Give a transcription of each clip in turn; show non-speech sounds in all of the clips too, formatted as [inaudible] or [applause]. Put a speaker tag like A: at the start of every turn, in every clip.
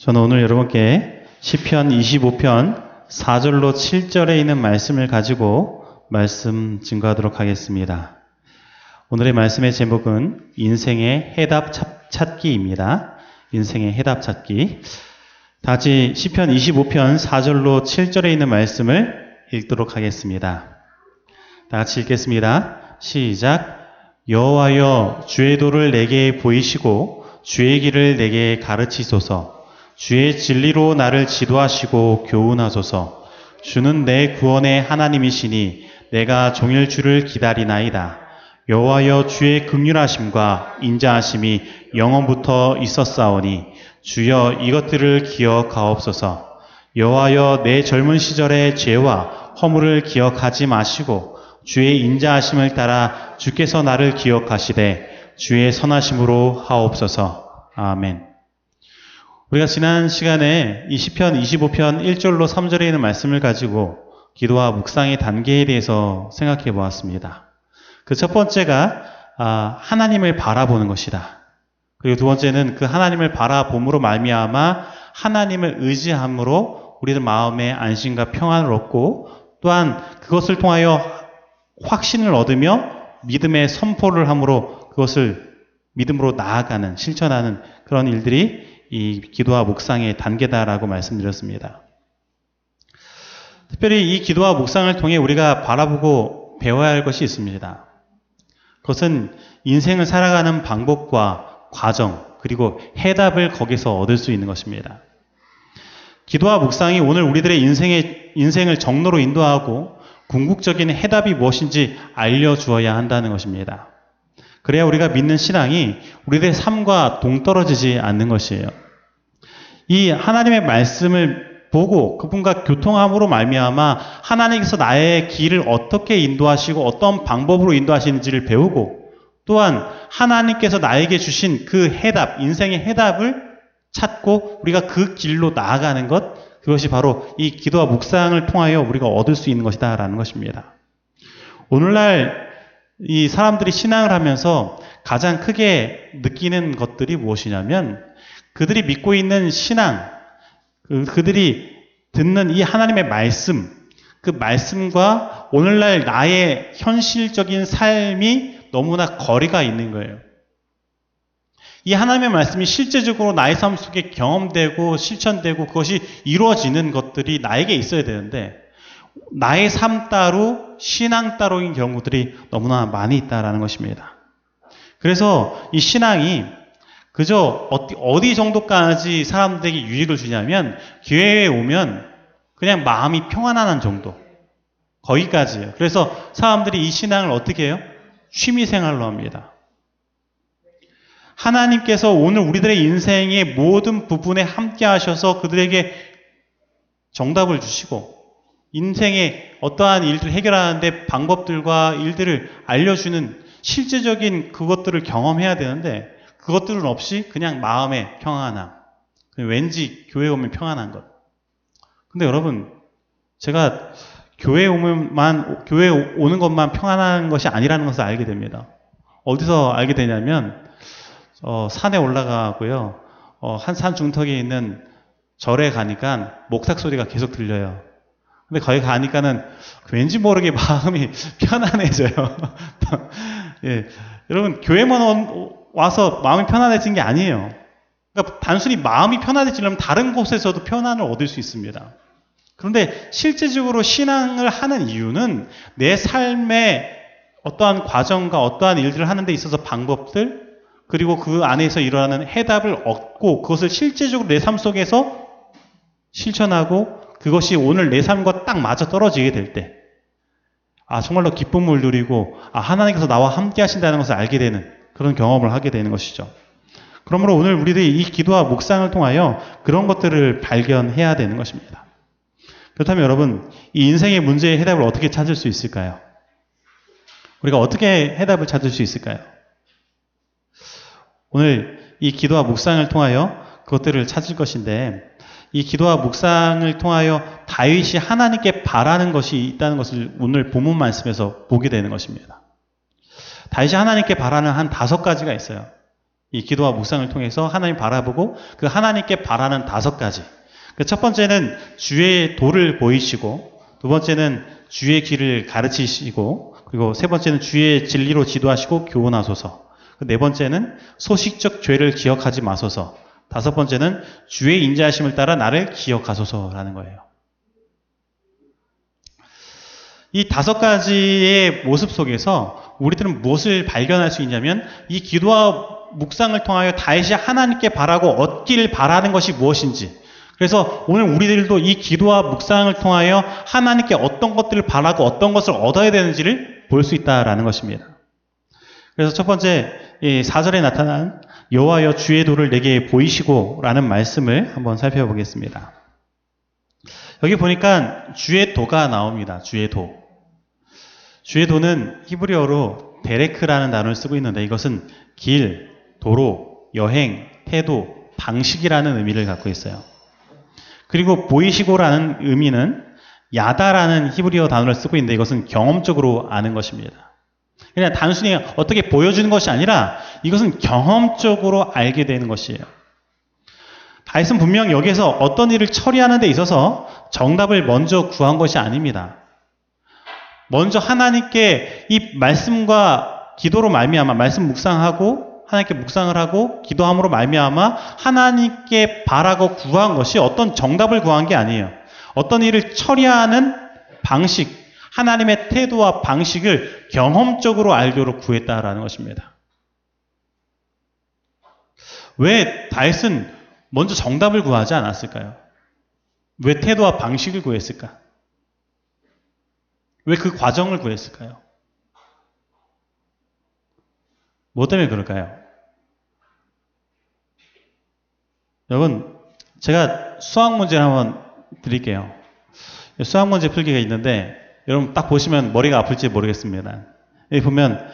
A: 저는 오늘 여러분께 시편 25편 4절로 7절에 있는 말씀을 가지고 말씀 증거하도록 하겠습니다. 오늘의 말씀의 제목은 인생의 해답 찾기입니다. 인생의 해답 찾기. 다 같이 시편 25편 4절로 7절에 있는 말씀을 읽도록 하겠습니다. 다 같이 읽겠습니다. 시작. 여호와여 주의 도를 내게 보이시고 주의 길을 내게 가르치소서. 주의 진리로 나를 지도하시고 교훈하소서. 주는 내 구원의 하나님이시니 내가 종일 주를 기다리나이다. 여호와여 주의 극률하심과 인자하심이 영원부터 있었사오니 주여 이것들을 기억하옵소서. 여호와여 내 젊은 시절의 죄와 허물을 기억하지 마시고 주의 인자하심을 따라 주께서 나를 기억하시되 주의 선하심으로 하옵소서. 아멘. 우리가 지난 시간에 이 시편 25편 1절로 3절에 있는 말씀을 가지고 기도와 묵상의 단계에 대해서 생각해 보았습니다. 그 첫 번째가 아, 하나님을 바라보는 것이다. 그리고 두 번째는 그 하나님을 바라봄으로 말미암아 하나님을 의지함으로 우리들 마음에 안심과 평안을 얻고 또한 그것을 통하여 확신을 얻으며 믿음의 선포를 함으로 그것을 믿음으로 나아가는 실천하는 그런 일들이 이 기도와 묵상의 단계다라고 말씀드렸습니다. 특별히 이 기도와 묵상을 통해 우리가 바라보고 배워야 할 것이 있습니다. 그것은 인생을 살아가는 방법과 과정, 그리고 해답을 거기서 얻을 수 있는 것입니다. 기도와 묵상이 오늘 우리들의 인생의, 인생을 정로로 인도하고 궁극적인 해답이 무엇인지 알려주어야 한다는 것입니다. 그래야 우리가 믿는 신앙이 우리들의 삶과 동떨어지지 않는 것이에요. 이 하나님의 말씀을 보고 그분과 교통함으로 말미암아 하나님께서 나의 길을 어떻게 인도하시고 어떤 방법으로 인도하시는지를 배우고 또한 하나님께서 나에게 주신 그 해답, 인생의 해답을 찾고 우리가 그 길로 나아가는 것 그것이 바로 이 기도와 묵상을 통하여 우리가 얻을 수 있는 것이다라는 것입니다. 오늘날 이 사람들이 신앙을 하면서 가장 크게 느끼는 것들이 무엇이냐면 그들이 믿고 있는 신앙, 그, 그들이 듣는 이 하나님의 말씀, 그 말씀과 오늘날 나의 현실적인 삶이 너무나 거리가 있는 거예요. 이 하나님의 말씀이 실제적으로 나의 삶 속에 경험되고 실천되고 그것이 이루어지는 것들이 나에게 있어야 되는데 나의 삶 따로 신앙 따로인 경우들이 너무나 많이 있다라는 것입니다. 그래서 이 신앙이 그저 어디 정도까지 사람들에게 유익을 주냐면 교회에 오면 그냥 마음이 평안한 정도 거기까지예요. 그래서 사람들이 이 신앙을 어떻게 해요? 취미 생활로 합니다. 하나님께서 오늘 우리들의 인생의 모든 부분에 함께 하셔서 그들에게 정답을 주시고 인생의 어떠한 일들을 해결하는데 방법들과 일들을 알려주는 실제적인 그것들을 경험해야 되는데 그것들은 없이 그냥 마음의 평안함. 왠지 교회 오면 평안한 것. 근데 여러분, 제가 교회 오면만, 교회 오는 것만 평안한 것이 아니라는 것을 알게 됩니다. 어디서 알게 되냐면, 어, 산에 올라가고요. 어, 한 산 중턱에 있는 절에 가니까 목탁 소리가 계속 들려요. 근데 거기 가니까는 왠지 모르게 마음이 [laughs] 편안해져요. [laughs] 예. 여러분, 교회만 와서 마음이 편안해진 게 아니에요. 그러니까 단순히 마음이 편안해지려면 다른 곳에서도 편안을 얻을 수 있습니다. 그런데 실제적으로 신앙을 하는 이유는 내 삶의 어떠한 과정과 어떠한 일들을 하는 데 있어서 방법들, 그리고 그 안에서 일어나는 해답을 얻고 그것을 실제적으로 내 삶 속에서 실천하고 그것이 오늘 내 삶과 딱 맞아 떨어지게 될 때, 아, 정말로 기쁨을 누리고, 아, 하나님께서 나와 함께 하신다는 것을 알게 되는 그런 경험을 하게 되는 것이죠. 그러므로 오늘 우리들이 이 기도와 묵상을 통하여 그런 것들을 발견해야 되는 것입니다. 그렇다면 여러분, 이 인생의 문제의 해답을 어떻게 찾을 수 있을까요? 우리가 어떻게 해답을 찾을 수 있을까요? 오늘 이 기도와 묵상을 통하여 그것들을 찾을 것인데, 이 기도와 묵상을 통하여 다윗이 하나님께 바라는 것이 있다는 것을 오늘 본문 말씀에서 보게 되는 것입니다. 다윗이 하나님께 바라는 한 다섯 가지가 있어요. 이 기도와 묵상을 통해서 하나님 바라보고 그 하나님께 바라는 다섯 가지. 그 첫 번째는 주의 도를 보이시고 두 번째는 주의 길을 가르치시고 그리고 세 번째는 주의 진리로 지도하시고 교훈하소서. 그네 번째는 소식적 죄를 기억하지 마소서. 다섯 번째는 주의 인자하심을 따라 나를 기억하소서라는 거예요. 이 다섯 가지의 모습 속에서 우리들은 무엇을 발견할 수 있냐면 이 기도와 묵상을 통하여 다시 하나님께 바라고 얻기를 바라는 것이 무엇인지 그래서 오늘 우리들도 이 기도와 묵상을 통하여 하나님께 어떤 것들을 바라고 어떤 것을 얻어야 되는지를 볼 수 있다라는 것입니다. 그래서 첫 번째 이 4절에 나타난 여호와여 주의 도를 내게 보이시고라는 말씀을 한번 살펴보겠습니다. 여기 보니까 주의 도가 나옵니다. 주의 도. 주의 도는 히브리어로 데레크라는 단어를 쓰고 있는데 이것은 길, 도로, 여행, 태도, 방식이라는 의미를 갖고 있어요. 그리고 보이시고라는 의미는 야다라는 히브리어 단어를 쓰고 있는데 이것은 경험적으로 아는 것입니다. 그냥 단순히 어떻게 보여주는 것이 아니라 이것은 경험적으로 알게 되는 것이에요. 다윗은 분명 여기에서 어떤 일을 처리하는 데 있어서 정답을 먼저 구한 것이 아닙니다. 먼저 하나님께 이 말씀과 기도로 말미암아 말씀 묵상하고 하나님께 묵상을 하고 기도함으로 말미암아 하나님께 바라고 구한 것이 어떤 정답을 구한 게 아니에요. 어떤 일을 처리하는 방식, 하나님의 태도와 방식을 경험적으로 알도록 구했다라는 것입니다. 왜 다윗은 먼저 정답을 구하지 않았을까요? 왜 태도와 방식을 구했을까? 왜 그 과정을 구했을까요? 뭐 때문에 그럴까요? 여러분, 제가 수학 문제를 한번 드릴게요. 수학 문제 풀기가 있는데, 여러분 딱 보시면 머리가 아플지 모르겠습니다. 여기 보면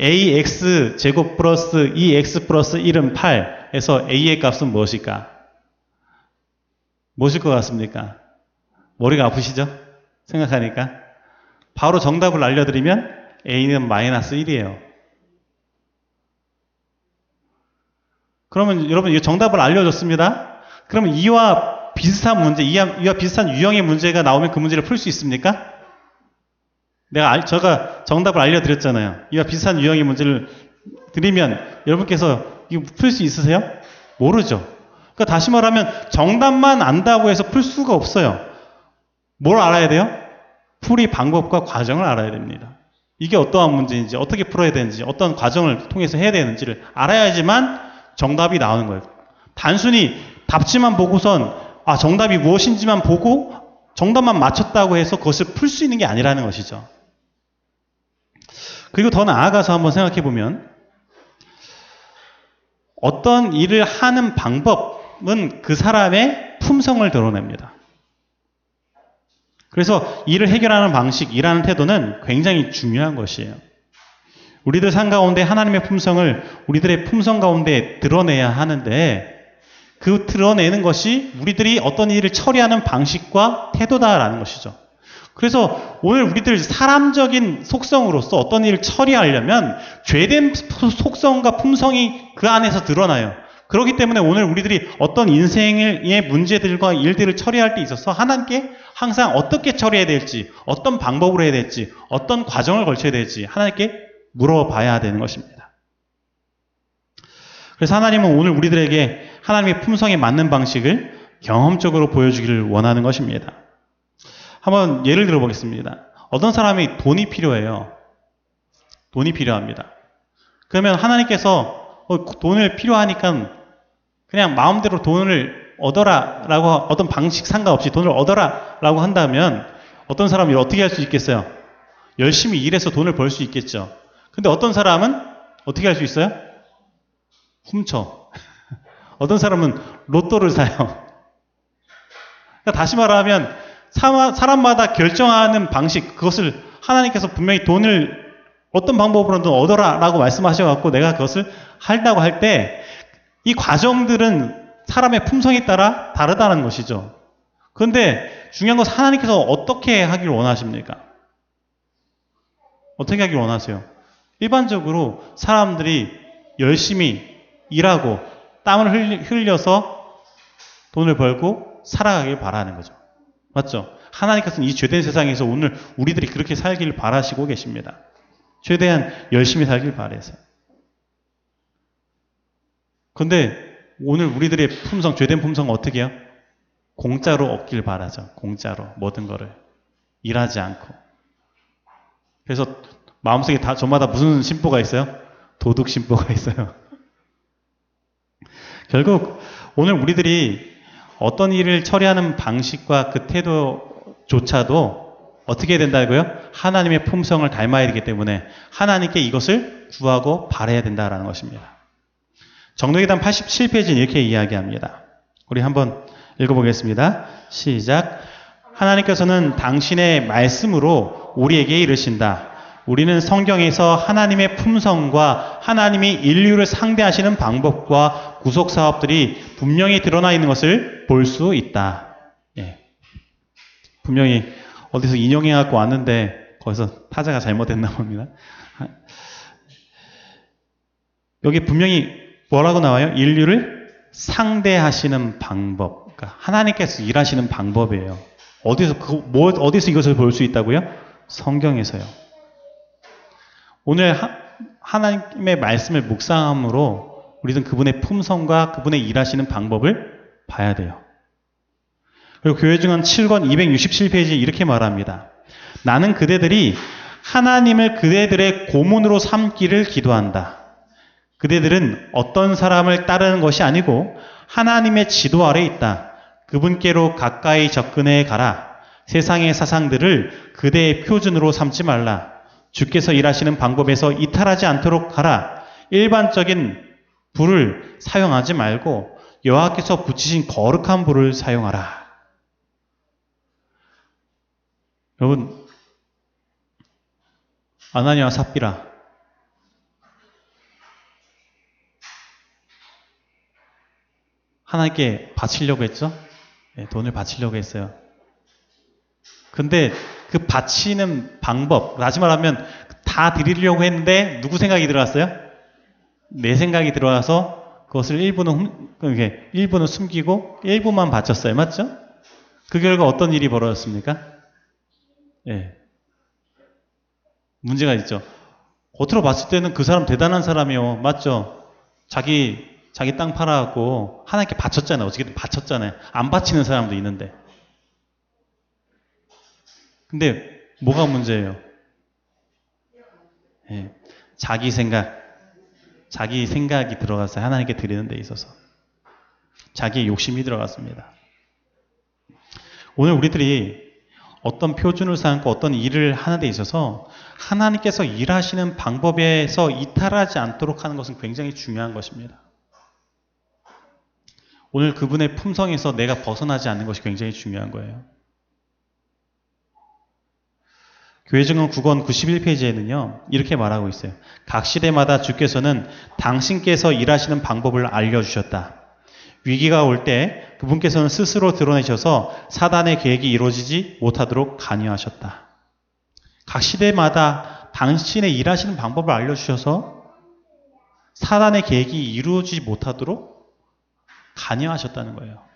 A: ax 제곱 플러스 2x 플러스 1은 8에서 a의 값은 무엇일까? 무엇일 것 같습니까? 머리가 아프시죠? 생각하니까. 바로 정답을 알려드리면 a는 마이너스 1이에요. 그러면 여러분 이 정답을 알려줬습니다. 그러면 이와 비슷한 문제, 이와 비슷한 유형의 문제가 나오면 그 문제를 풀 수 있습니까? 내가 알, 제가 정답을 알려드렸잖아요. 이와 비슷한 유형의 문제를 드리면 여러분께서 이거 풀 수 있으세요? 모르죠. 그러니까 다시 말하면 정답만 안다고 해서 풀 수가 없어요. 뭘 알아야 돼요? 풀이 방법과 과정을 알아야 됩니다. 이게 어떠한 문제인지, 어떻게 풀어야 되는지, 어떤 과정을 통해서 해야 되는지를 알아야지만 정답이 나오는 거예요. 단순히 답지만 보고선 아, 정답이 무엇인지만 보고 정답만 맞췄다고 해서 그것을 풀 수 있는 게 아니라는 것이죠. 그리고 더 나아가서 한번 생각해 보면 어떤 일을 하는 방법은 그 사람의 품성을 드러냅니다. 그래서 일을 해결하는 방식, 일하는 태도는 굉장히 중요한 것이에요. 우리들 삶 가운데 하나님의 품성을 우리들의 품성 가운데 드러내야 하는데 그 드러내는 것이 우리들이 어떤 일을 처리하는 방식과 태도다라는 것이죠. 그래서 오늘 우리들 사람적인 속성으로서 어떤 일을 처리하려면 죄된 속성과 품성이 그 안에서 드러나요. 그렇기 때문에 오늘 우리들이 어떤 인생의 문제들과 일들을 처리할 때 있어서 하나님께 항상 어떻게 처리해야 될지, 어떤 방법으로 해야 될지, 어떤 과정을 걸쳐야 될지 하나님께 물어봐야 되는 것입니다. 그래서 하나님은 오늘 우리들에게 하나님의 품성에 맞는 방식을 경험적으로 보여주기를 원하는 것입니다. 한번 예를 들어 보겠습니다. 어떤 사람이 돈이 필요해요. 돈이 필요합니다. 그러면 하나님께서 어, 돈을 필요하니까 그냥 마음대로 돈을 얻어라 라고 어떤 방식 상관없이 돈을 얻어라 라고 한다면 어떤 사람이 어떻게 할 수 있겠어요? 열심히 일해서 돈을 벌 수 있겠죠. 근데 어떤 사람은 어떻게 할 수 있어요? 훔쳐. [laughs] 어떤 사람은 로또를 사요. [laughs] 그러니까 다시 말하면 사람마다 결정하는 방식, 그것을 하나님께서 분명히 돈을 어떤 방법으로든 얻어라 라고 말씀하셔갖고 내가 그것을 한다고 할 때 이 과정들은 사람의 품성에 따라 다르다는 것이죠. 그런데 중요한 것은 하나님께서 어떻게 하기를 원하십니까? 어떻게 하기를 원하세요? 일반적으로 사람들이 열심히 일하고 땀을 흘려서 돈을 벌고 살아가길 바라는 거죠. 맞죠? 하나님께서는 이 죄된 세상에서 오늘 우리들이 그렇게 살길 바라시고 계십니다. 최대한 열심히 살길 바래서. 근데 오늘 우리들의 품성, 죄된 품성은 어떻게 해요? 공짜로 얻길 바라죠. 공짜로. 모든 거를. 일하지 않고. 그래서 마음속에 다, 저마다 무슨 심보가 있어요? 도둑 심보가 있어요. [laughs] 결국 오늘 우리들이 어떤 일을 처리하는 방식과 그 태도조차도 어떻게 된다고요? 하나님의 품성을 닮아야 되기 때문에 하나님께 이것을 구하고 바라야 된다라는 것입니다. 정도기단 87페이지는 이렇게 이야기합니다. 우리 한번 읽어보겠습니다. 시작. 하나님께서는 당신의 말씀으로 우리에게 이르신다. 우리는 성경에서 하나님의 품성과 하나님이 인류를 상대하시는 방법과 구속 사업들이 분명히 드러나 있는 것을 볼 수 있다. 예. 분명히 어디서 인용해 갖고 왔는데 거기서 타자가 잘못됐나 봅니다. 여기 분명히 뭐라고 나와요? 인류를 상대하시는 방법. 그러니까 하나님께서 일하시는 방법이에요. 어디서 그, 뭐, 어디서 이것을 볼 수 있다고요? 성경에서요. 오늘 하, 하나님의 말씀을 묵상함으로 우리는 그분의 품성과 그분의 일하시는 방법을 봐야 돼요. 그리고 교회 증언 7권 267페이지에 이렇게 말합니다. 나는 그대들이 하나님을 그대들의 고문으로 삼기를 기도한다. 그대들은 어떤 사람을 따르는 것이 아니고 하나님의 지도 아래 있다. 그분께로 가까이 접근해 가라. 세상의 사상들을 그대의 표준으로 삼지 말라. 주께서 일하시는 방법에서 이탈하지 않도록 하라. 일반적인 불을 사용하지 말고 여호와께서 붙이신 거룩한 불을 사용하라. 여러분 아나니와 삽비라 하나님께 바치려고 했죠? 네, 돈을 바치려고 했어요. 근데 그 바치는 방법, 다시 말하면 다 드리려고 했는데 누구 생각이 들어왔어요? 내 생각이 들어와서 그것을 일부는 훔, 이렇게 일부는 숨기고 일부만 바쳤어요. 맞죠? 그 결과 어떤 일이 벌어졌습니까? 예. 문제가 있죠. 겉으로 봤을 때는 그 사람 대단한 사람이요. 맞죠? 자기, 자기 땅 팔아갖고 하나님께 바쳤잖아요. 어떻게든 바쳤잖아요. 안 바치는 사람도 있는데. 근데 뭐가 문제예요? 예, 자기 생각, 자기 생각이 들어가서 하나님께 드리는 데 있어서 자기의 욕심이 들어갔습니다. 오늘 우리들이 어떤 표준을 삼고 어떤 일을 하는 데 있어서 하나님께서 일하시는 방법에서 이탈하지 않도록 하는 것은 굉장히 중요한 것입니다. 오늘 그분의 품성에서 내가 벗어나지 않는 것이 굉장히 중요한 거예요. 교회증언 9권 91페이지에는요, 이렇게 말하고 있어요. 각 시대마다 주께서는 당신께서 일하시는 방법을 알려주셨다. 위기가 올 때 그분께서는 스스로 드러내셔서 사단의 계획이 이루어지지 못하도록 관여하셨다. 각 시대마다 당신의 일하시는 방법을 알려주셔서 사단의 계획이 이루어지지 못하도록 관여하셨다는 거예요.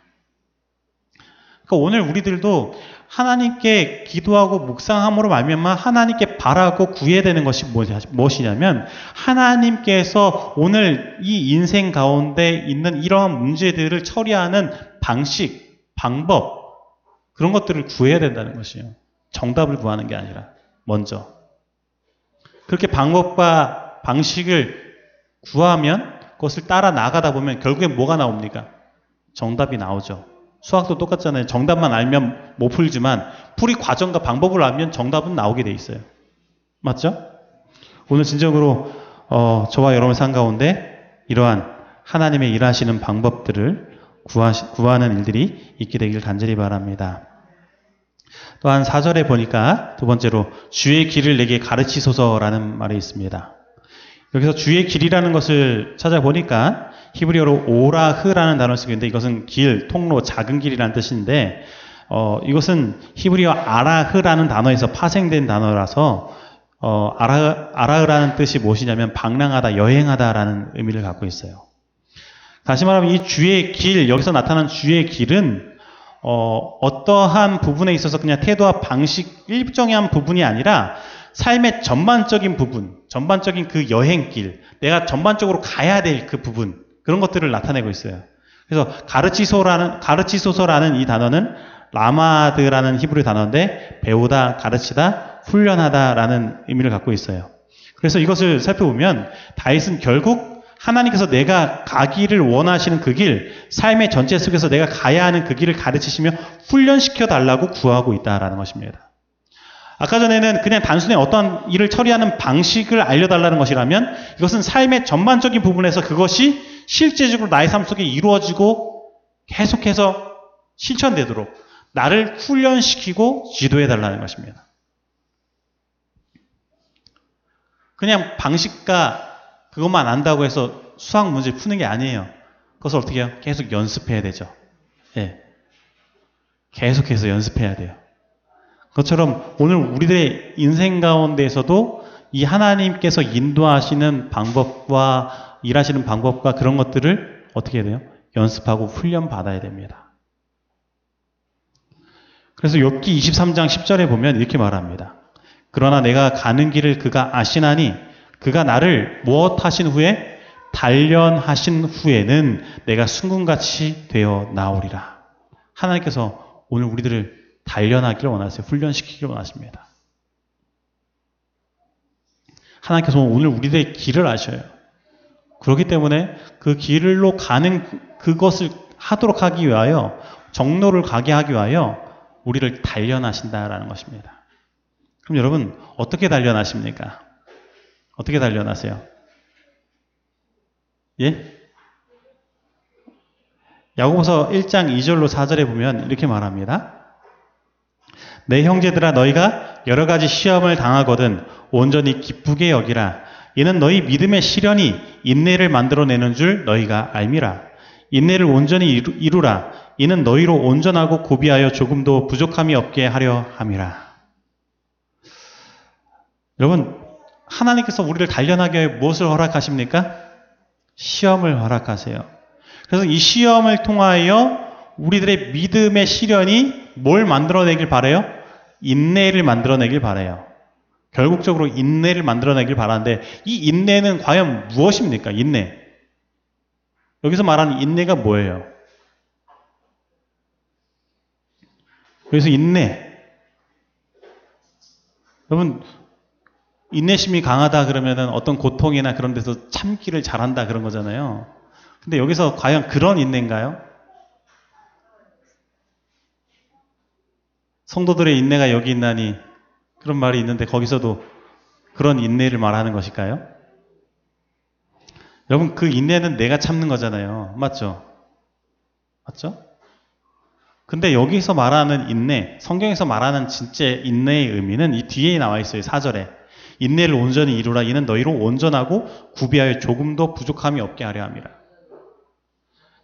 A: 그러니까 오늘 우리들도 하나님께 기도하고 묵상함으로 말미암아 하나님께 바라고 구해야 되는 것이 무엇이냐면 하나님께서 오늘 이 인생 가운데 있는 이러한 문제들을 처리하는 방식, 방법 그런 것들을 구해야 된다는 것이에요. 정답을 구하는 게 아니라 먼저 그렇게 방법과 방식을 구하면 그것을 따라 나가다 보면 결국엔 뭐가 나옵니까? 정답이 나오죠. 수학도 똑같잖아요. 정답만 알면 못 풀지만 풀이 과정과 방법을 알면 정답은 나오게 돼 있어요. 맞죠? 오늘 진정으로 어, 저와 여러분 산 가운데 이러한 하나님의 일하시는 방법들을 구하시, 구하는 일들이 있게 되길 간절히 바랍니다. 또한 4절에 보니까 두 번째로 주의 길을 내게 가르치소서라는 말이 있습니다. 여기서 주의 길이라는 것을 찾아보니까 히브리어로 오라흐라는 단어를 쓰고 있는데 이것은 길, 통로, 작은 길이라는 뜻인데 어, 이것은 히브리어 아라흐라는 단어에서 파생된 단어라서 어, 아라, 아라흐라는 뜻이 무엇이냐면 방랑하다, 여행하다라는 의미를 갖고 있어요. 다시 말하면 이 주의 길, 여기서 나타난 주의 길은 어, 어떠한 부분에 있어서 그냥 태도와 방식 일정의 한 부분이 아니라 삶의 전반적인 부분, 전반적인 그 여행길, 내가 전반적으로 가야 될 그 부분, 그런 것들을 나타내고 있어요. 그래서 가르치소라는, 가르치소서라는 이 단어는 라마드라는 히브리 단어인데 배우다, 가르치다, 훈련하다라는 의미를 갖고 있어요. 그래서 이것을 살펴보면 다윗은 결국 하나님께서 내가 가기를 원하시는 그 길, 삶의 전체 속에서 내가 가야 하는 그 길을 가르치시며 훈련시켜 달라고 구하고 있다라는 것입니다. 아까 전에는 그냥 단순히 어떤 일을 처리하는 방식을 알려달라는 것이라면 이것은 삶의 전반적인 부분에서 그것이 실제적으로 나의 삶 속에 이루어지고 계속해서 실천되도록 나를 훈련시키고 지도해 달라는 것입니다. 그냥 방식과 그것만 안다고 해서 수학 문제 푸는 게 아니에요. 그것을 어떻게 해요? 계속 연습해야 되죠. 예. 계속해서 연습해야 돼요. 그것처럼 오늘 우리들의 인생 가운데에서도 이 하나님께서 인도하시는 방법과 일하시는 방법과 그런 것들을 어떻게 해야 돼요? 연습하고 훈련 받아야 됩니다. 그래서 욥기 23장 10절에 보면 이렇게 말합니다. 그러나 내가 가는 길을 그가 아시나니 그가 나를 무엇 하신 후에 단련하신 후에는 내가 순금같이 되어 나오리라. 하나님께서 오늘 우리들을 단련하기를 원하세요. 훈련시키기를 원하십니다. 하나님께서 오늘 우리들의 길을 아셔요. 그렇기 때문에 그 길로 가는 그것을 하도록 하기 위하여 정로를 가게 하기 위하여 우리를 단련하신다라는 것입니다. 그럼 여러분 어떻게 단련하십니까? 어떻게 단련하세요? 예? 야고보서 1장 2절로 4절에 보면 이렇게 말합니다. 내 형제들아 너희가 여러 가지 시험을 당하거든 온전히 기쁘게 여기라. 이는 너희 믿음의 시련이 인내를 만들어내는 줄 너희가 알미라. 인내를 온전히 이루라. 이는 너희로 온전하고 고비하여 조금도 부족함이 없게 하려 함이라. 여러분, 하나님께서 우리를 단련하게 무엇을 허락하십니까? 시험을 허락하세요. 그래서 이 시험을 통하여 우리들의 믿음의 시련이 뭘 만들어내길 바래요? 인내를 만들어내길 바래요. 결국적으로 인내를 만들어내길 바라는데 이 인내는 과연 무엇입니까? 인내. 여기서 말하는 인내가 뭐예요? 그래서 인내. 여러분 인내심이 강하다 그러면은 어떤 고통이나 그런 데서 참기를 잘한다 그런 거잖아요. 근데 여기서 과연 그런 인내인가요? 성도들의 인내가 여기 있나니 그런 말이 있는데 거기서도 그런 인내를 말하는 것일까요? 여러분 그 인내는 내가 참는 거잖아요. 맞죠? 맞죠? 근데 여기서 말하는 인내, 성경에서 말하는 진짜 인내의 의미는 이 뒤에 나와 있어요. 4절에. 인내를 온전히 이루라. 이는 너희로 온전하고 구비하여 조금도 부족함이 없게 하려 함이라.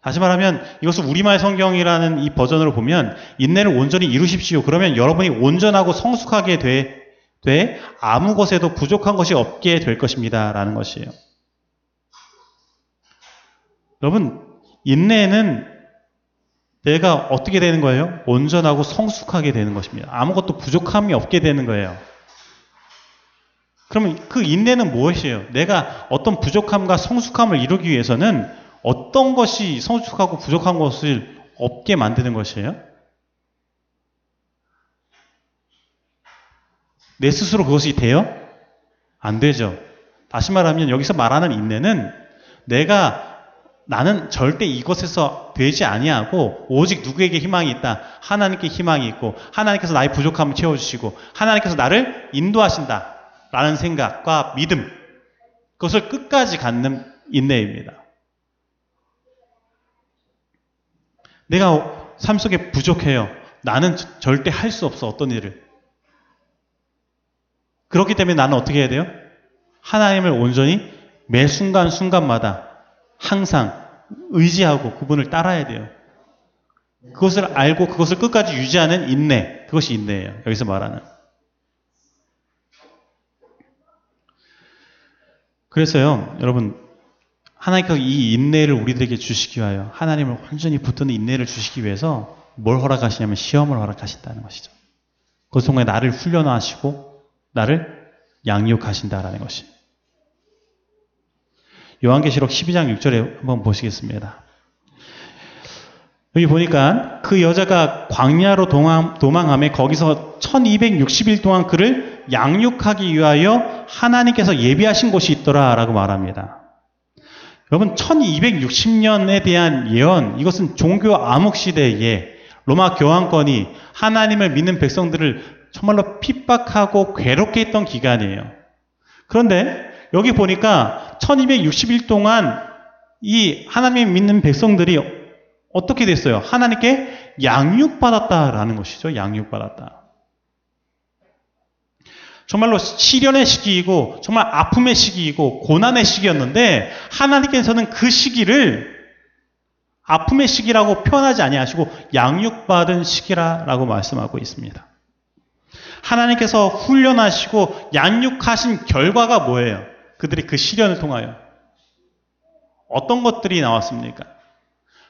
A: 다시 말하면 이것을 우리말 성경이라는 이 버전으로 보면 인내를 온전히 이루십시오. 그러면 여러분이 온전하고 성숙하게 돼, 돼 아무 것에도 부족한 것이 없게 될 것입니다. 라는 것이에요. 여러분, 인내는 내가 어떻게 되는 거예요? 온전하고 성숙하게 되는 것입니다. 아무것도 부족함이 없게 되는 거예요. 그러면 그 인내는 무엇이에요? 내가 어떤 부족함과 성숙함을 이루기 위해서는 어떤 것이 성숙하고 부족한 것을 없게 만드는 것이에요? 내 스스로 그것이 돼요? 안 되죠. 다시 말하면 여기서 말하는 인내는 내가 나는 절대 이것에서 되지 아니하고 오직 누구에게 희망이 있다. 하나님께 희망이 있고 하나님께서 나의 부족함을 채워주시고 하나님께서 나를 인도하신다. 라는 생각과 믿음, 그것을 끝까지 갖는 인내입니다. 내가 삶 속에 부족해요. 나는 절대 할 수 없어, 어떤 일을. 그렇기 때문에 나는 어떻게 해야 돼요? 하나님을 온전히 매 순간순간마다 항상 의지하고 그분을 따라야 돼요. 그것을 알고 그것을 끝까지 유지하는 인내. 그것이 인내예요. 여기서 말하는. 그래서요, 여러분, 하나님께서 이 인내를 우리들에게 주시기 위하여 하나님을 완전히 붙드는 인내를 주시기 위해서 뭘 허락하시냐면 시험을 허락하신다는 것이죠. 그 순간에 나를 훈련하시고 나를 양육하신다라는 것이. 요한계시록 12장 6절에 한번 보시겠습니다. 여기 보니까 그 여자가 광야로 도망함에 거기서 1260일 동안 그를 양육하기 위하여 하나님께서 예비하신 곳이 있더라라고 말합니다. 여러분 1260년에 대한 예언 이것은 종교 암흑 시대에 로마 교황권이 하나님을 믿는 백성들을 정말로 핍박하고 괴롭게 했던 기간이에요. 그런데 여기 보니까 1260일 동안 이 하나님 믿는 백성들이 어떻게 됐어요? 하나님께 양육받았다라는 것이죠. 양육받았다. 정말로 시련의 시기이고 정말 아픔의 시기이고 고난의 시기였는데 하나님께서는 그 시기를 아픔의 시기라고 표현하지 아니하시고 양육받은 시기라고 말씀하고 있습니다. 하나님께서 훈련하시고 양육하신 결과가 뭐예요? 그들이 그 시련을 통하여 어떤 것들이 나왔습니까?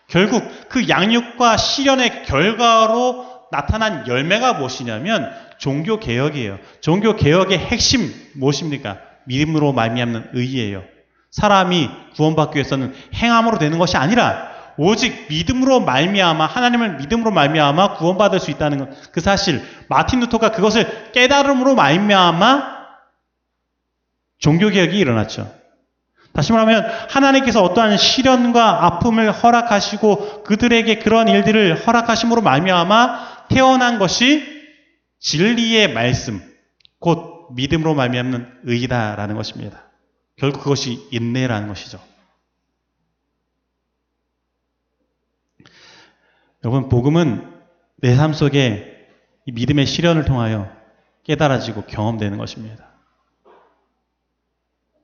A: 결국 그 양육과 시련의 결과로 나타난 열매가 무엇이냐면 종교 개혁이에요. 종교 개혁의 핵심 무엇입니까? 믿음으로 말미암는 의예요. 사람이 구원받기 위해서는 행함으로 되는 것이 아니라 오직 믿음으로 말미암아 하나님을 믿음으로 말미암아 구원받을 수 있다는 그 사실 마틴 루터가 그것을 깨달음으로 말미암아 종교 개혁이 일어났죠. 다시 말하면 하나님께서 어떠한 시련과 아픔을 허락하시고 그들에게 그런 일들을 허락하심으로 말미암아 태어난 것이 진리의 말씀, 곧 믿음으로 말미암는 의이다라는 것입니다. 결국 그것이 인내라는 것이죠. 여러분 복음은 내 삶 속에 이 믿음의 시련을 통하여 깨달아지고 경험되는 것입니다.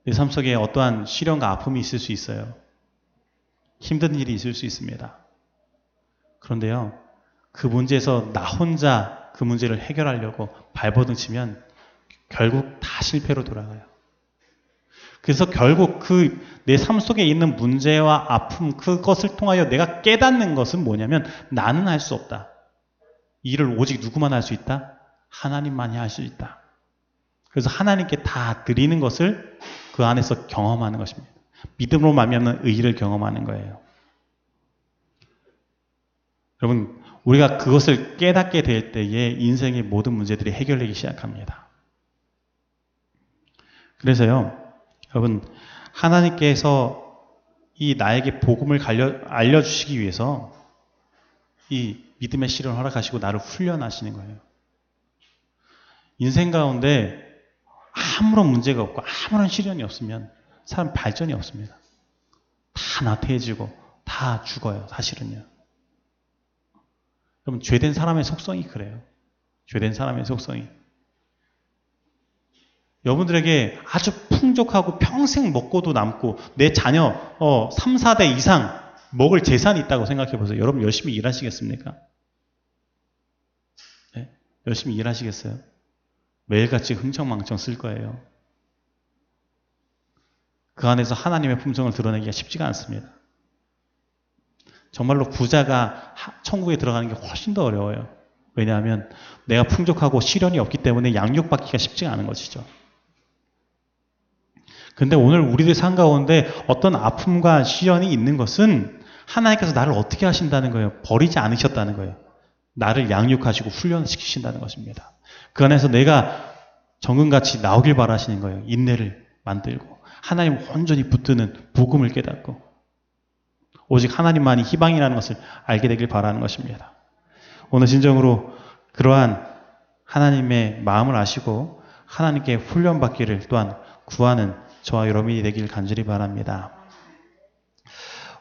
A: 내 삶 속에 어떠한 시련과 아픔이 있을 수 있어요. 힘든 일이 있을 수 있습니다. 그런데요, 그 문제에서 나 혼자 그 문제를 해결하려고 발버둥 치면 결국 다 실패로 돌아가요. 그래서 결국 그 내 삶 속에 있는 문제와 아픔, 그것을 통하여 내가 깨닫는 것은 뭐냐면 나는 할 수 없다. 이 일을 오직 누구만 할 수 있다? 하나님만이 할 수 있다. 그래서 하나님께 다 드리는 것을 그 안에서 경험하는 것입니다. 믿음으로 말미암는 의를 경험하는 거예요. 여러분, 우리가 그것을 깨닫게 될 때에 인생의 모든 문제들이 해결되기 시작합니다. 그래서요, 여러분, 하나님께서 이 나에게 복음을 알려주시기 위해서 이 믿음의 실을 허락하시고 나를 훈련하시는 거예요. 인생 가운데 아무런 문제가 없고 아무런 시련이 없으면 사람 발전이 없습니다. 다 나태해지고 다 죽어요, 사실은요. 여러분, 죄된 사람의 속성이 그래요. 죄된 사람의 속성이. 여러분들에게 아주 풍족하고 평생 먹고도 남고 내 자녀 어, 3, 4대 이상 먹을 재산이 있다고 생각해 보세요. 여러분 열심히 일하시겠습니까? 네? 열심히 일하시겠어요? 매일같이 흥청망청 쓸 거예요. 그 안에서 하나님의 품성을 드러내기가 쉽지가 않습니다. 정말로 부자가 천국에 들어가는 게 훨씬 더 어려워요. 왜냐하면 내가 풍족하고 시련이 없기 때문에 양육받기가 쉽지가 않은 것이죠. 근데 오늘 우리들 삶 가운데 어떤 아픔과 시련이 있는 것은 하나님께서 나를 어떻게 하신다는 거예요? 버리지 않으셨다는 거예요. 나를 양육하시고 훈련시키신다는 것입니다. 그 안에서 내가 정금같이 나오길 바라시는 거예요. 인내를 만들고 하나님 온전히 붙드는 복음을 깨닫고 오직 하나님만이 희망이라는 것을 알게 되길 바라는 것입니다. 오늘 진정으로 그러한 하나님의 마음을 아시고 하나님께 훈련받기를 또한 구하는 저와 여러분이 되길 간절히 바랍니다.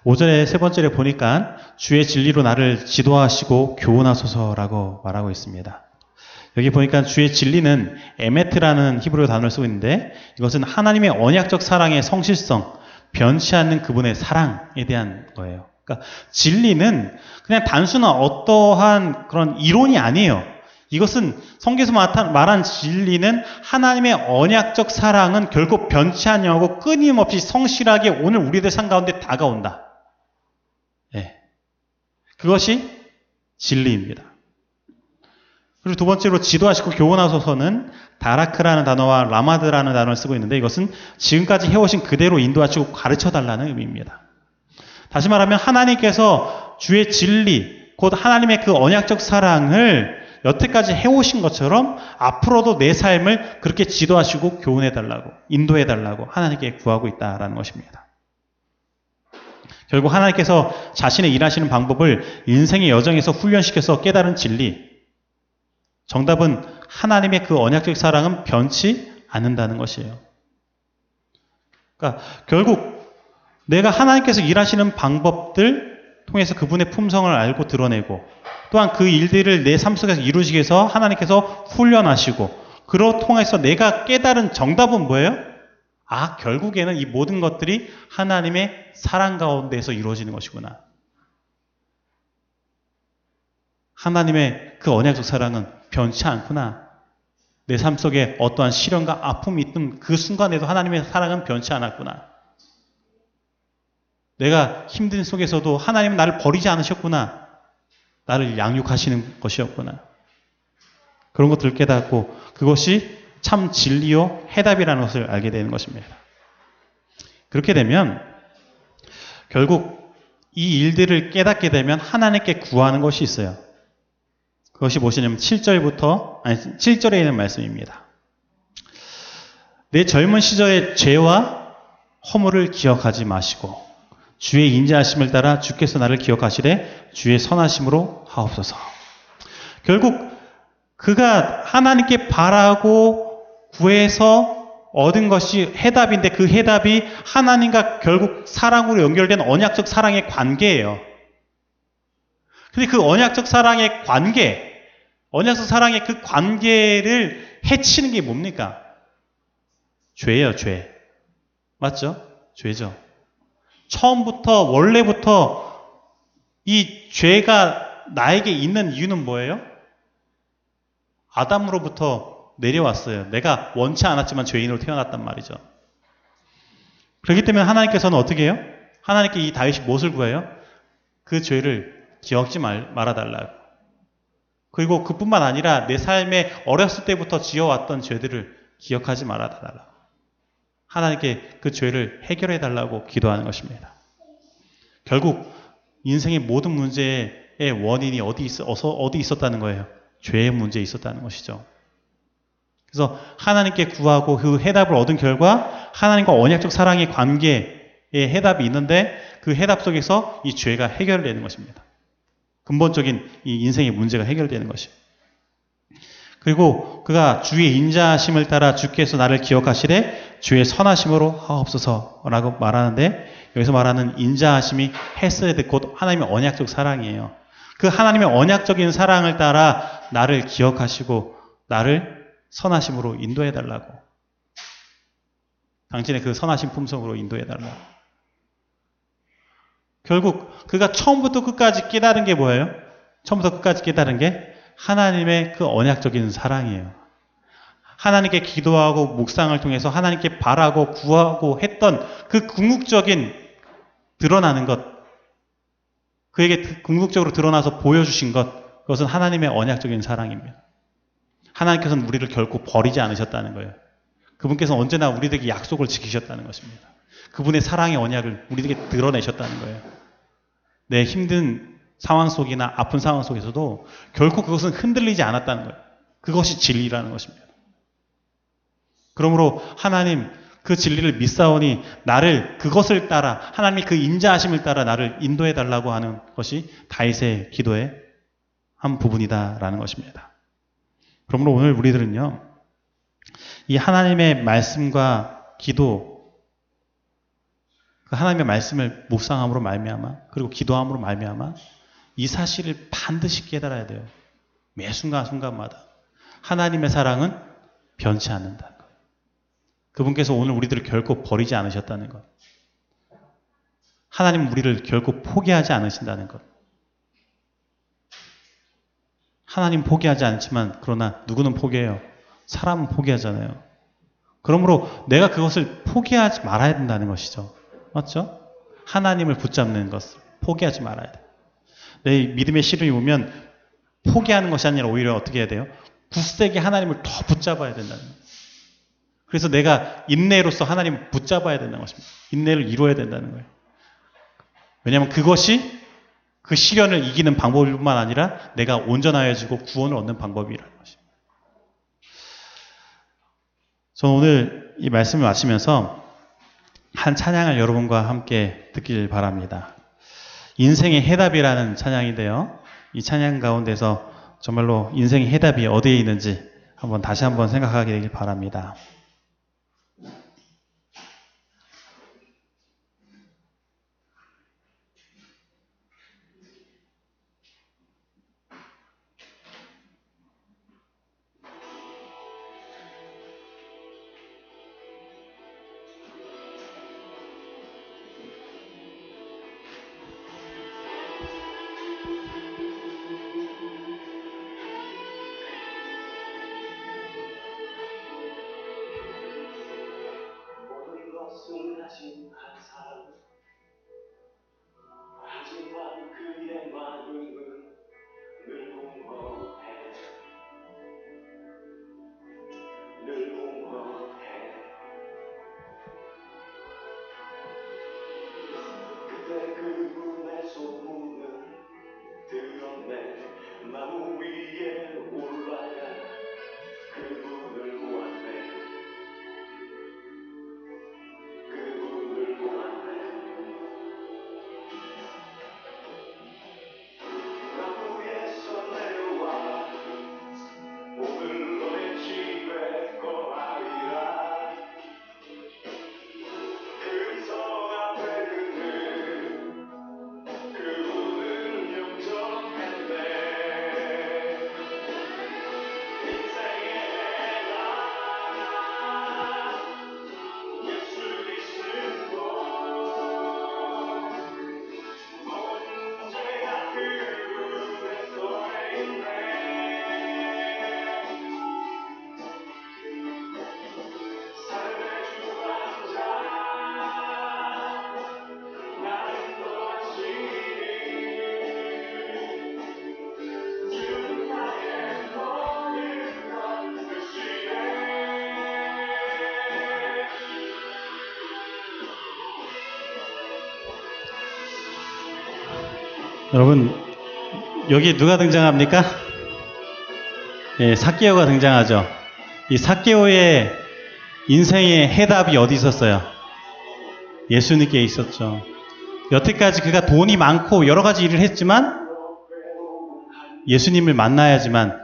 A: 5절에 세 번째를 보니까 주의 진리로 나를 지도하시고 교훈하소서라고 말하고 있습니다. 여기 보니까 주의 진리는 에메트라는 히브리어 단어를 쓰고 있는데 이것은 하나님의 언약적 사랑의 성실성, 변치 않는 그분의 사랑에 대한 거예요. 그러니까 진리는 그냥 단순한 어떠한 그런 이론이 아니에요. 이것은 성경에서 말한- 진리는 하나님의 언약적 사랑은 결국 변치 아니하고 끊임없이 성실하게 오늘 우리들 삶 가운데 다가온다. 예. 그것이 진리입니다. 그리고 두 번째로 지도하시고 교훈하소서는 다라크라는 단어와 라마드라는 단어를 쓰고 있는데 이것은 지금까지 해오신 그대로 인도하시고 가르쳐 달라는 의미입니다. 다시 말하면 하나님께서 주의 진리, 곧 하나님의 그 언약적 사랑을 여태까지 해오신 것처럼 앞으로도 내 삶을 그렇게 지도하시고 교훈해 달라고, 인도해 달라고 하나님께 구하고 있다라는 것입니다. 결국 하나님께서 자신의 일하시는 방법을 인생의 여정에서 훈련시켜서 깨달은 진리, 정답은 하나님의 그 언약적 사랑은 변치 않는다는 것이에요. 그러니까 결국 내가 하나님께서 일하시는 방법들 통해서 그분의 품성을 알고 드러내고 또한 그 일들을 내 삶 속에서 이루시기 위해서 하나님께서 훈련하시고 그로 통해서 내가 깨달은 정답은 뭐예요? 아, 결국에는 이 모든 것들이 하나님의 사랑 가운데에서 이루어지는 것이구나. 하나님의 그 언약적 사랑은 변치 않구나. 내 삶 속에 어떠한 시련과 아픔이 있던 그 순간에도 하나님의 사랑은 변치 않았구나. 내가 힘든 속에서도 하나님은 나를 버리지 않으셨구나. 나를 양육하시는 것이었구나. 그런 것들을 깨닫고 그것이 참 진리요 해답이라는 것을 알게 되는 것입니다. 그렇게 되면 결국 이 일들을 깨닫게 되면 하나님께 구하는 것이 있어요. 그것이 무엇이냐면 7절부터 아니 7절에 있는 말씀입니다. 내 젊은 시절의 죄와 허물을 기억하지 마시고 주의 인자하심을 따라 주께서 나를 기억하시되 주의 선하심으로 하옵소서. 결국 그가 하나님께 바라고 구해서 얻은 것이 해답인데 그 해답이 하나님과 결국 사랑으로 연결된 언약적 사랑의 관계예요. 근데 그 언약적 사랑의 관계, 언약적 사랑의 그 관계를 해치는 게 뭡니까? 죄예요, 죄. 맞죠? 죄죠. 처음부터, 원래부터 이 죄가 나에게 있는 이유는 뭐예요? 아담으로부터 내려왔어요. 내가 원치 않았지만 죄인으로 태어났단 말이죠. 그렇기 때문에 하나님께서는 어떻게 해요? 하나님께 이 다윗이 무엇을 구해요? 그 죄를 기억지 말, 말아달라고. 그리고 그뿐만 아니라 내 삶에 어렸을 때부터 지어왔던 죄들을 기억하지 말아 달라고. 하나님께 그 죄를 해결해 달라고 기도하는 것입니다. 결국 인생의 모든 문제의 원인이 어디 있어, 어디 있었다는 거예요? 죄의 문제에 있었다는 것이죠. 그래서 하나님께 구하고 그 해답을 얻은 결과 하나님과 언약적 사랑의 관계에 해답이 있는데 그 해답 속에서 이 죄가 해결되는 것입니다. 근본적인 이 인생의 문제가 해결되는 것이. 그리고 그가 주의 인자하심을 따라 주께서 나를 기억하시되 주의 선하심으로 하옵소서라고 말하는데 여기서 말하는 인자하심이 헤스레드 곧 하나님의 언약적 사랑이에요. 그 하나님의 언약적인 사랑을 따라 나를 기억하시고 나를 선하심으로 인도해 달라고. 당신의 그 선하신 품성으로 인도해 달라고. 결국 그가 처음부터 끝까지 깨달은 게 뭐예요? 처음부터 끝까지 깨달은 게 하나님의 그 언약적인 사랑이에요. 하나님께 기도하고 묵상을 통해서 하나님께 바라고 구하고 했던 그 궁극적인 드러나는 것, 그에게 궁극적으로 드러나서 보여주신 것, 그것은 하나님의 언약적인 사랑입니다. 하나님께서는 우리를 결코 버리지 않으셨다는 거예요. 그분께서는 언제나 우리에게 약속을 지키셨다는 것입니다. 그분의 사랑의 언약을 우리에게 드러내셨다는 거예요. 내 힘든 상황 속이나 아픈 상황 속에서도 결코 그것은 흔들리지 않았다는 거예요. 그것이 진리라는 것입니다. 그러므로 하나님 그 진리를 믿사오니 나를 그것을 따라 하나님의 그 인자하심을 따라 나를 인도해 달라고 하는 것이 다윗의 기도의 한 부분이다라는 것입니다. 그러므로 오늘 우리들은요. 이 하나님의 말씀과 기도 그 하나님의 말씀을 묵상함으로 말미암아 그리고 기도함으로 말미암아 이 사실을 반드시 깨달아야 돼요. 매 순간 순간마다 하나님의 사랑은 변치 않는다는 것. 그분께서 오늘 우리들을 결코 버리지 않으셨다는 것. 하나님 우리를 결코 포기하지 않으신다는 것. 하나님 포기하지 않지만 그러나 누구는 포기해요. 사람은 포기하잖아요. 그러므로 내가 그것을 포기하지 말아야 된다는 것이죠. 맞죠? 하나님을 붙잡는 것을 포기하지 말아야 돼. 내 믿음의 시름이 오면 포기하는 것이 아니라 오히려 어떻게 해야 돼요? 굳세게 하나님을 더 붙잡아야 된다는 거예요. 그래서 내가 인내로서 하나님을 붙잡아야 된다는 것입니다. 인내를 이루어야 된다는 거예요. 왜냐하면 그것이 그 시련을 이기는 방법일 뿐만 아니라 내가 온전하여지고 구원을 얻는 방법이라는 것입니다. 저는 오늘 이 말씀을 마치면서 한 찬양을 여러분과 함께 듣길 바랍니다. 인생의 해답이라는 찬양인데요. 이 찬양 가운데서 정말로 인생의 해답이 어디에 있는지 한번 다시 한번 생각하게 되길 바랍니다.
B: 그분의 소문은
A: 여러분 여기 누가 등장합니까? 예, 사케오가 등장하죠. 이 사케오의 인생의 해답이 어디 있었어요? 예수님께 있었죠. 여태까지 그가 돈이 많고 여러 가지 일을 했지만 예수님을 만나야지만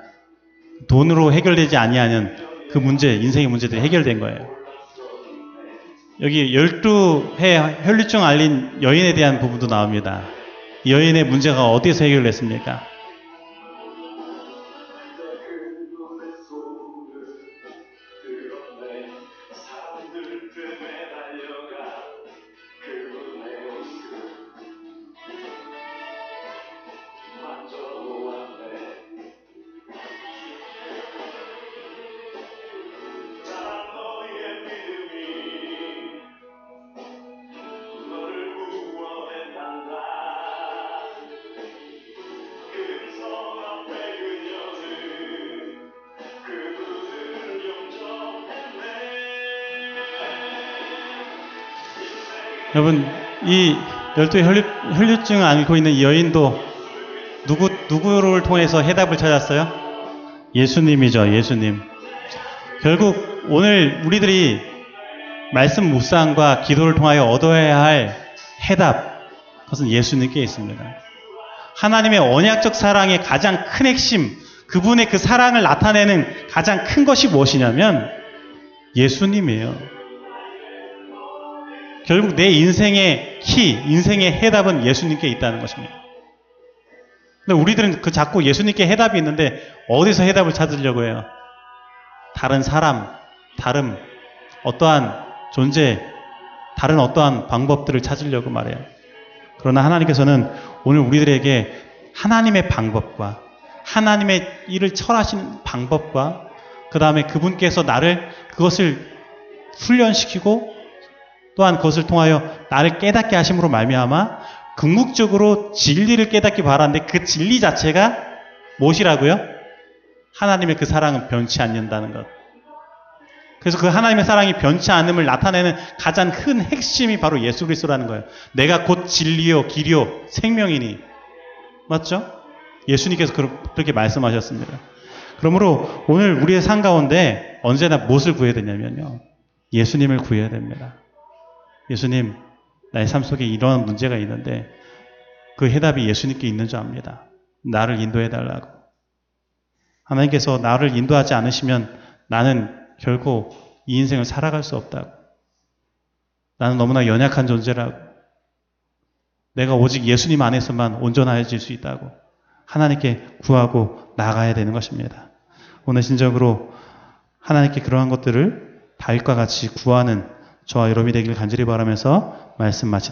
A: 돈으로 해결되지 아니하는 그 문제, 인생의 문제들이 해결된 거예요. 여기 12해 혈류증 알린 여인에 대한 부분도 나옵니다. 이 여인의 문제가 어디에서 해결됐습니까? 여러분, 이 열두의 혈류, 혈류증을 앓고 있는 이 여인도 누구, 누구를 통해서 해답을 찾았어요? 예수님이죠, 예수님. 결국 오늘 우리들이 말씀 묵상과 기도를 통하여 얻어야 할 해답, 그것은 예수님께 있습니다. 하나님의 언약적 사랑의 가장 큰 핵심, 그분의 그 사랑을 나타내는 가장 큰 것이 무엇이냐면 예수님이에요. 결국 내 인생의 키, 인생의 해답은 예수님께 있다는 것입니다. 근데 우리들은 그 자꾸 예수님께 해답이 있는데 어디서 해답을 찾으려고 해요? 다른 사람, 다름, 어떠한 존재, 다른 어떠한 방법들을 찾으려고 말해요. 그러나 하나님께서는 오늘 우리들에게 하나님의 방법과 하나님의 일을 철하시는 방법과 그 다음에 그분께서 나를 그것을 훈련시키고 또한 그것을 통하여 나를 깨닫게 하심으로 말미암아 궁극적으로 진리를 깨닫기 바라는데 그 진리 자체가 무엇이라고요? 하나님의 그 사랑은 변치 않는다는 것. 그래서 그 하나님의 사랑이 변치 않음을 나타내는 가장 큰 핵심이 바로 예수 그리스도라는 거예요. 내가 곧 진리요 길이요 생명이니 맞죠? 예수님께서 그렇게 말씀하셨습니다. 그러므로 오늘 우리의 삶 가운데 언제나 무엇을 구해야 되냐면요. 예수님을 구해야 됩니다. 예수님, 나의 삶 속에 이러한 문제가 있는데 그 해답이 예수님께 있는 줄 압니다. 나를 인도해 달라고. 하나님께서 나를 인도하지 않으시면 나는 결코 이 인생을 살아갈 수 없다고. 나는 너무나 연약한 존재라고. 내가 오직 예수님 안에서만 온전해질 수 있다고. 하나님께 구하고 나가야 되는 것입니다. 오늘 신적으로 하나님께 그러한 것들을 다윗과 같이 구하는 저와 여러분이 되길 간절히 바라면서 말씀 마치도록